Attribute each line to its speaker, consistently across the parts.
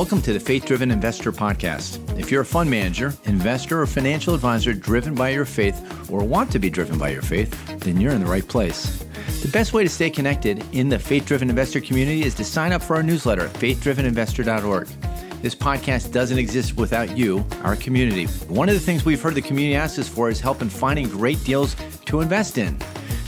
Speaker 1: Welcome to the Faith Driven Investor Podcast. If you're a fund manager, investor, or financial advisor driven by your faith or want to be driven by your faith, then you're in the right place. The best way to stay connected in the Faith Driven Investor community is to sign up for our newsletter at faithdriveninvestor.org. This podcast doesn't exist without you, our community. One of the things we've heard the community ask us for is help in finding great deals to invest in.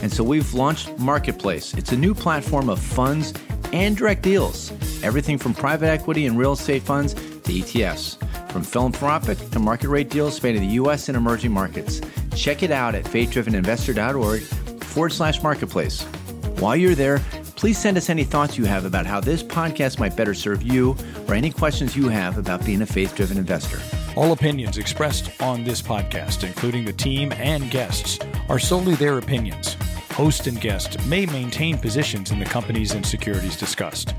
Speaker 1: And so we've launched Marketplace. It's a new platform of funds and direct deals. Everything from private equity and real estate funds to ETFs. From philanthropic to market rate deals spanning the US and emerging markets. Check it out at faithdriveninvestor.org forward slash marketplace. While you're there, please send us any thoughts you have about how this podcast might better serve you or any questions you have about being a faith driven investor.
Speaker 2: All opinions expressed on this podcast, including the team and guests, are solely their opinions. Host and guest may maintain positions in the companies and securities discussed.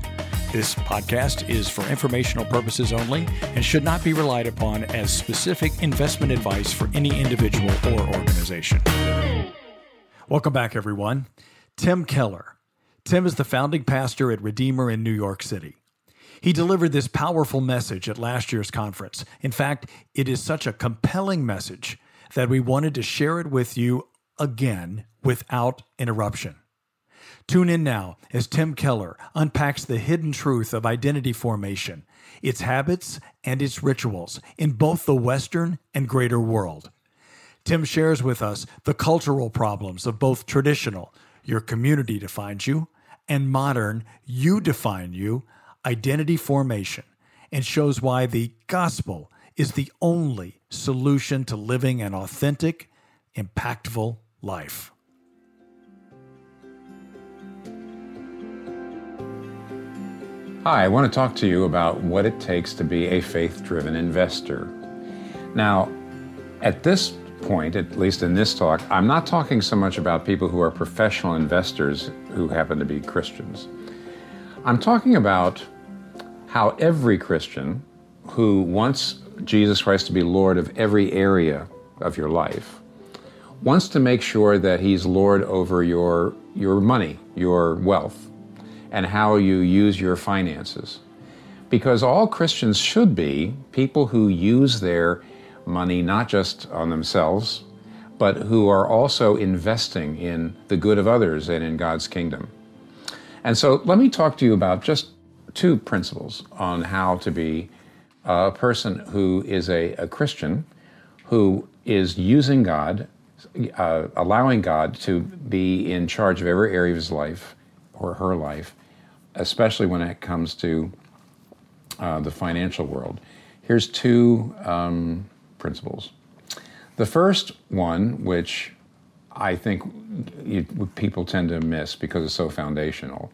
Speaker 2: This podcast is for informational purposes only and should not be relied upon as specific investment advice for any individual or organization. Welcome back, everyone. Tim Keller. Tim is the founding pastor at Redeemer in New York City. He delivered this powerful message at last year's conference. In fact, it is such a compelling message that we wanted to share it with you again without interruption. Tune in now as Tim Keller unpacks the hidden truth of identity formation, its habits, and its rituals in both the Western and greater world. Tim shares with us the cultural problems of both traditional, your community defines you, and modern, you define you, identity formation, and shows why the gospel is the only solution to living an authentic, impactful life.
Speaker 3: Hi, I want to talk to you about what it takes to be a faith driven investor. Now, at this point, at least in this talk, I'm not talking so much about people who are professional investors who happen to be Christians. I'm talking about how every Christian who wants Jesus Christ to be Lord of every area of your life wants to make sure that He's Lord over your, your money, your wealth, and how you use your finances. Because all Christians should be people who use their money not just on themselves, but who are also investing in the good of others and in God's kingdom. And so let me talk to you about just two principles on how to be a person who is a, a Christian who is using God, uh, allowing God to be in charge of every area of his life or her life, especially when it comes to uh, the financial world. Here's two um, principles. The first one, which I think you, people tend to miss because it's so foundational,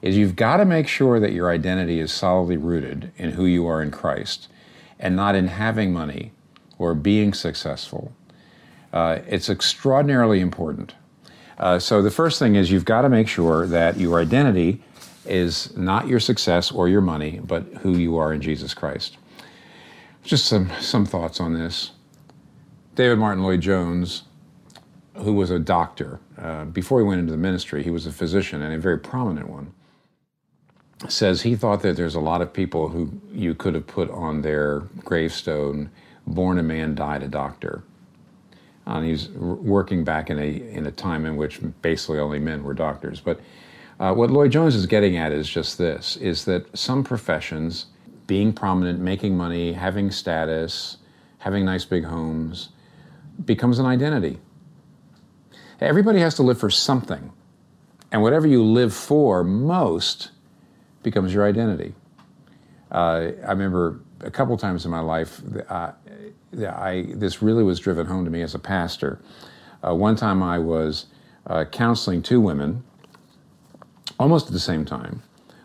Speaker 3: is you've got to make sure that your identity is solidly rooted in who you are in Christ and not in having money or being successful. Uh, it's extraordinarily important. Uh, so the first thing is you've got to make sure that your identity is not your success or your money, but who you are in Jesus Christ. Just some, some thoughts on this. David Martyn Lloyd Jones, who was a doctor, uh, before he went into the ministry, he was a physician and a very prominent one, says he thought that there's a lot of people who you could have put on their gravestone, born a man, died a doctor. And he's working back in a, in a time in which basically only men were doctors. But uh, what Lloyd Jones is getting at is just this, is that some professions being prominent, making money, having status, having nice big homes, becomes an identity. Everybody has to live for something. And whatever you live for most becomes your identity. Uh, I remember a couple times in my life, uh, I, this really was driven home to me as a pastor. Uh, one time I was uh, counseling two women almost at the same time,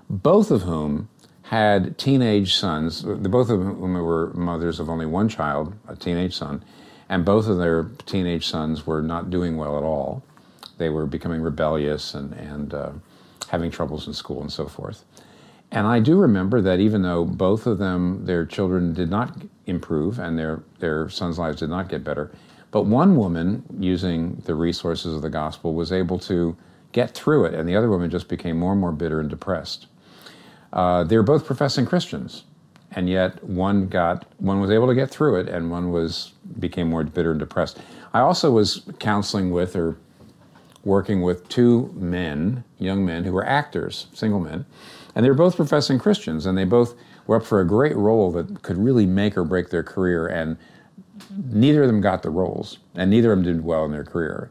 Speaker 3: both of whom had teenage sons. Both of whom were mothers of only one child, a teenage son, and both of their teenage sons were not doing well at all. They were becoming rebellious and, and uh, having troubles in school and so forth. And I do remember that even though both of them, their children did not improve and their, their sons' lives did not get better, but one woman, using the resources of the gospel, was able to get through it, and the other woman just became more and more bitter and depressed. Uh, they were both professing Christians, and yet one got one was able to get through it, and one was became more bitter and depressed. I also was counseling with or working with two men, young men who were actors, single men, and they were both professing Christians, and they both were up for a great role that could really make or break their career, and neither of them got the roles, and neither of them did well in their career.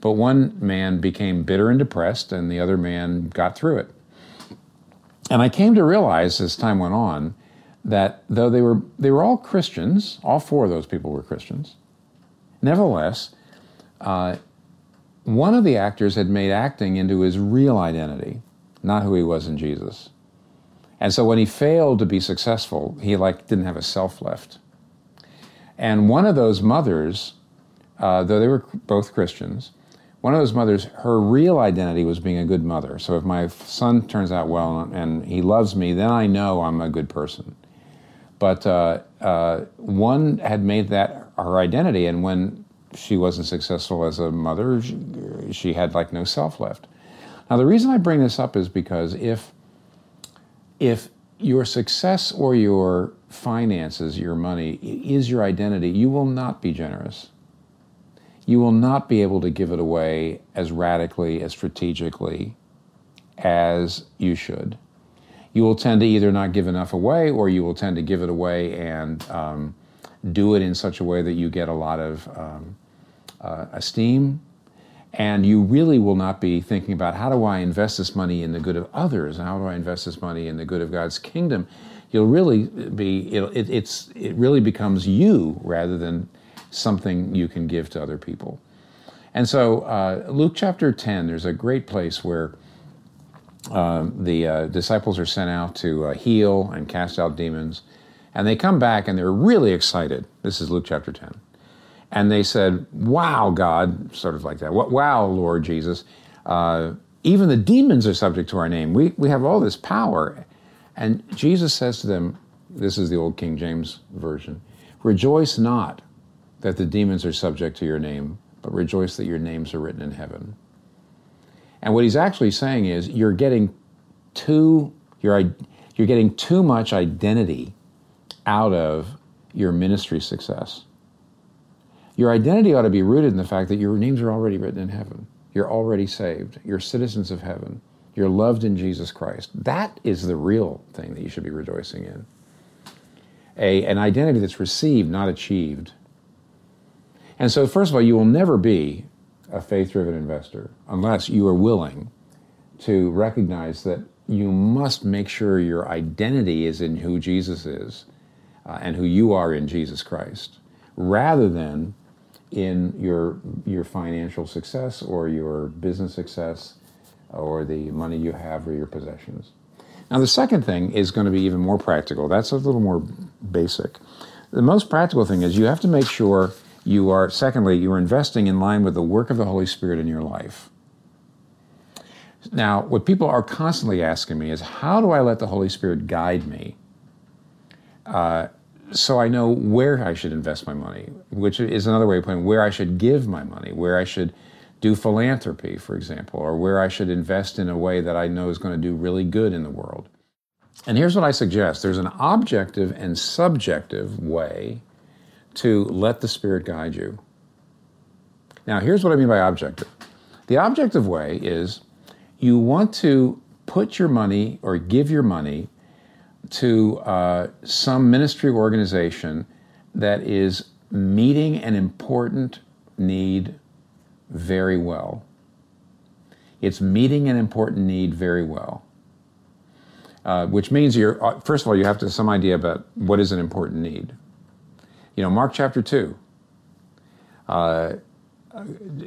Speaker 3: But one man became bitter and depressed, and the other man got through it. And I came to realize as time went on that though they were they were all Christians, all four of those people were Christians. Nevertheless, uh, one of the actors had made acting into his real identity, not who he was in Jesus. And so when he failed to be successful, he like didn't have a self left. And one of those mothers, uh, though they were both Christians, one of those mothers, her real identity was being a good mother. So if my son turns out well and he loves me, then I know I'm a good person. But uh, uh, one had made that her identity, and when she wasn't successful as a mother, she, she had like no self left. Now the reason I bring this up is because if if your success or your finances, your money, is your identity, you will not be generous. You will not be able to give it away as radically, as strategically as you should you will tend to either not give enough away or you will tend to give it away and um, do it in such a way that you get a lot of um, uh, esteem. And you really will not be thinking about how do I invest this money in the good of others? How do I invest this money in the good of God's kingdom? You'll really be, it, it's, it really becomes you rather than something you can give to other people. And so, uh, Luke chapter 10, there's a great place where um, the uh, disciples are sent out to uh, heal and cast out demons. And they come back and they're really excited. This is Luke chapter 10. And they said, Wow, God, sort of like that. Wow, Lord Jesus. Uh, even the demons are subject to our name. We, we have all this power. And Jesus says to them, This is the old King James Version Rejoice not that the demons are subject to your name, but rejoice that your names are written in heaven. And what he's actually saying is you're getting too you're you're getting too much identity out of your ministry success. Your identity ought to be rooted in the fact that your names are already written in heaven. You're already saved. You're citizens of heaven. You're loved in Jesus Christ. That is the real thing that you should be rejoicing in. A, an identity that's received, not achieved. And so, first of all, you will never be a faith driven investor unless you are willing to recognize that you must make sure your identity is in who Jesus is uh, and who you are in Jesus Christ rather than in your your financial success or your business success or the money you have or your possessions. Now the second thing is going to be even more practical. That's a little more basic. The most practical thing is you have to make sure you are, secondly, you are investing in line with the work of the Holy Spirit in your life. Now, what people are constantly asking me is, how do I let the Holy Spirit guide me uh, so I know where I should invest my money, which is another way of putting where I should give my money, where I should do philanthropy, for example, or where I should invest in a way that I know is going to do really good in the world. And here's what I suggest there's an objective and subjective way to let the Spirit guide you. Now, here's what I mean by objective the objective way is you want to put your money or give your money to uh, some ministry organization that is meeting an important need very well. It's meeting an important need very well. Uh, which means you're, uh, first of all, you have to have some idea about what is an important need. You know, Mark chapter 2. Uh,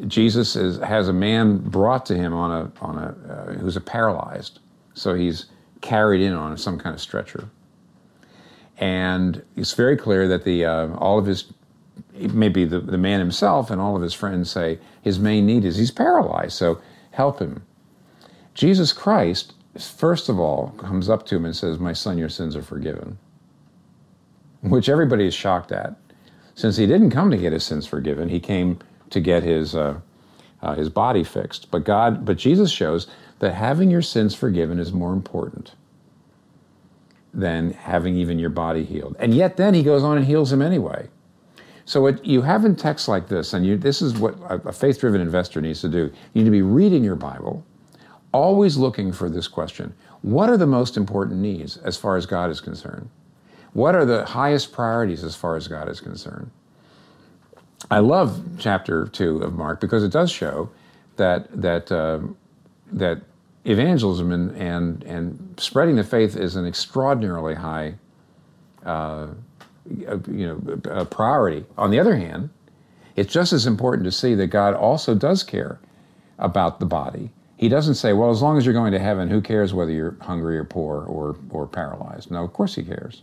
Speaker 3: Jesus is, has a man brought to him on a, on a uh, who's a paralyzed. So he's carried in on some kind of stretcher. And it's very clear that the, uh, all of his, maybe the, the man himself and all of his friends say his main need is he's paralyzed, so help him. Jesus Christ, first of all, comes up to him and says, My son, your sins are forgiven which everybody is shocked at. Since he didn't come to get his sins forgiven, he came to get his, uh, uh, his body fixed. But God, but Jesus shows that having your sins forgiven is more important. than having even your body healed. And yet then he goes on and heals him anyway. So what you have in texts like this, and you, this is what a faith-driven investor needs to do. You need to be reading your Bible, always looking for this question. What are the most important needs as far as God is concerned? What are the highest priorities as far as God is concerned? I love chapter two of Mark because it does show that that uh, that evangelism and, and and spreading the faith is an extraordinarily high, uh, you know, priority. On the other hand, it's just as important to see that God also does care about the body. He doesn't say, "Well, as long as you're going to heaven, who cares whether you're hungry or poor or or paralyzed?" No, of course He cares.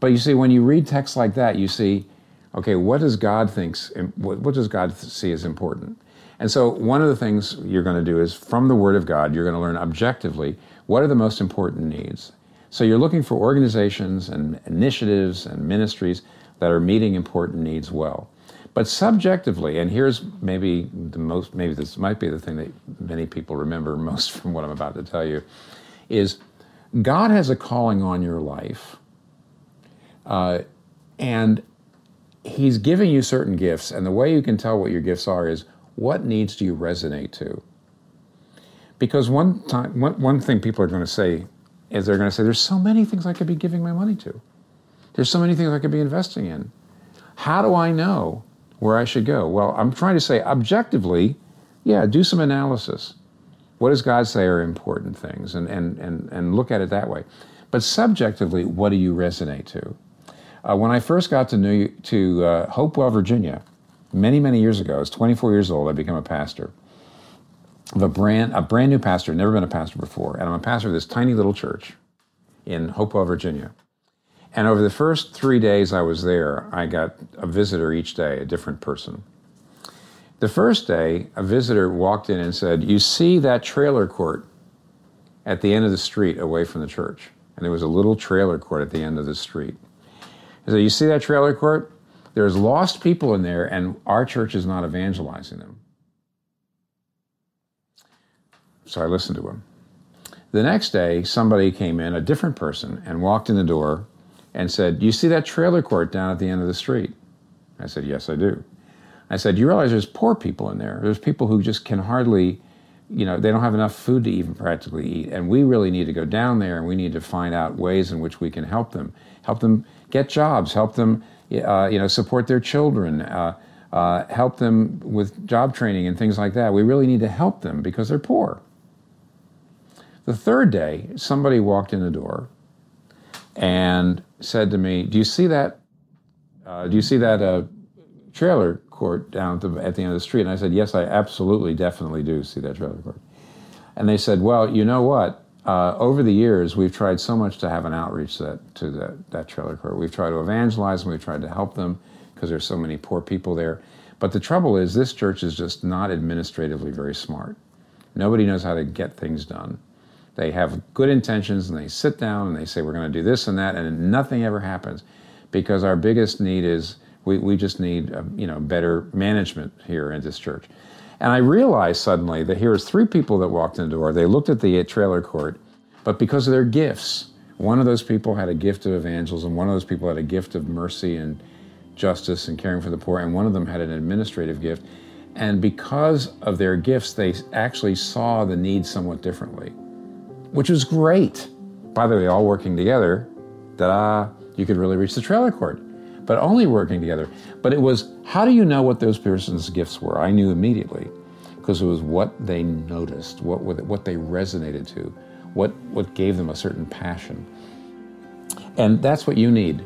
Speaker 3: But you see, when you read texts like that, you see, okay, what does God thinks? What, what does God see as important? And so, one of the things you're going to do is from the Word of God, you're going to learn objectively what are the most important needs. So, you're looking for organizations and initiatives and ministries that are meeting important needs well. But subjectively, and here's maybe the most, maybe this might be the thing that many people remember most from what I'm about to tell you, is God has a calling on your life uh, and he's giving you certain gifts, and the way you can tell what your gifts are is what needs do you resonate to? Because one time, one, one thing people are going to say is they're going to say, "There's so many things I could be giving my money to. There's so many things I could be investing in. How do I know where I should go?" Well, I'm trying to say objectively, yeah, do some analysis. What does God say are important things, and and and and look at it that way. But subjectively, what do you resonate to? Uh, when I first got to New to uh, Hopewell, Virginia, many many years ago, I was 24 years old. I became a pastor of a brand a brand new pastor, never been a pastor before, and I'm a pastor of this tiny little church in Hopewell, Virginia. And over the first three days I was there, I got a visitor each day, a different person. The first day, a visitor walked in and said, "You see that trailer court at the end of the street, away from the church?" And there was a little trailer court at the end of the street. So you see that trailer court? There's lost people in there, and our church is not evangelizing them. So I listened to him. The next day, somebody came in, a different person, and walked in the door and said, You see that trailer court down at the end of the street? I said, Yes, I do. I said, You realize there's poor people in there. There's people who just can hardly, you know, they don't have enough food to even practically eat. And we really need to go down there and we need to find out ways in which we can help them. Help them get jobs, help them, uh, you know, support their children, uh, uh, help them with job training and things like that. We really need to help them because they're poor. The third day, somebody walked in the door and said to me, "Do you see that? Uh, do you see that uh, trailer court down at the, at the end of the street?" And I said, "Yes, I absolutely, definitely do see that trailer court." And they said, "Well, you know what? Uh, over the years, we've tried so much to have an outreach that, to that, that trailer court. We've tried to evangelize them, we've tried to help them because there's so many poor people there. But the trouble is, this church is just not administratively very smart. Nobody knows how to get things done. They have good intentions and they sit down and they say, We're going to do this and that, and nothing ever happens because our biggest need is we, we just need uh, you know better management here in this church. And I realized suddenly that here was three people that walked in the door. They looked at the trailer court, but because of their gifts, one of those people had a gift of evangelism, one of those people had a gift of mercy and justice and caring for the poor, and one of them had an administrative gift. And because of their gifts, they actually saw the need somewhat differently, which was great. By the way, all working together, da ah, you could really reach the trailer court but only working together. But it was how do you know what those person's gifts were? I knew immediately because it was what they noticed, what what they resonated to, what what gave them a certain passion. And that's what you need.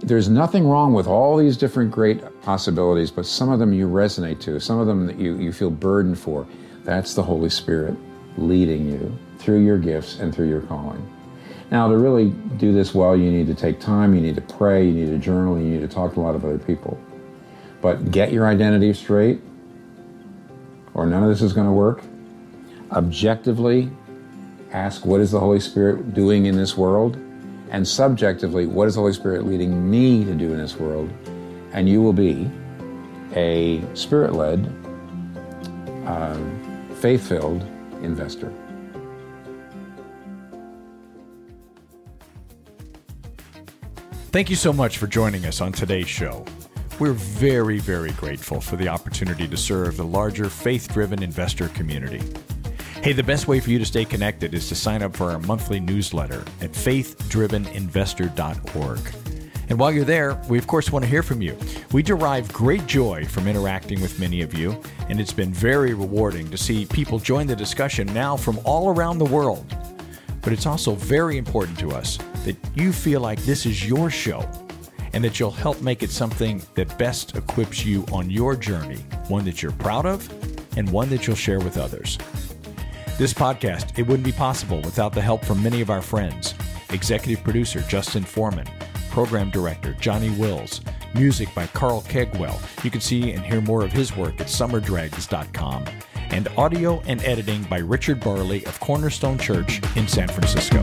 Speaker 3: There's nothing wrong with all these different great possibilities, but some of them you resonate to, some of them that you, you feel burdened for. That's the Holy Spirit leading you through your gifts and through your calling. Now, to really do this well, you need to take time, you need to pray, you need to journal, you need to talk to a lot of other people. But get your identity straight, or none of this is going to work. Objectively, ask what is the Holy Spirit doing in this world? And subjectively, what is the Holy Spirit leading me to do in this world? And you will be a spirit led, um, faith filled investor.
Speaker 2: Thank you so much for joining us on today's show. We're very, very grateful for the opportunity to serve the larger faith driven investor community. Hey, the best way for you to stay connected is to sign up for our monthly newsletter at faithdriveninvestor.org. And while you're there, we of course want to hear from you. We derive great joy from interacting with many of you, and it's been very rewarding to see people join the discussion now from all around the world. But it's also very important to us that you feel like this is your show and that you'll help make it something that best equips you on your journey, one that you're proud of and one that you'll share with others. This podcast, it wouldn't be possible without the help from many of our friends. Executive producer Justin Foreman, program director Johnny Wills, music by Carl Kegwell. You can see and hear more of his work at summerdregs.com and audio and editing by Richard Barley of Cornerstone Church in San Francisco.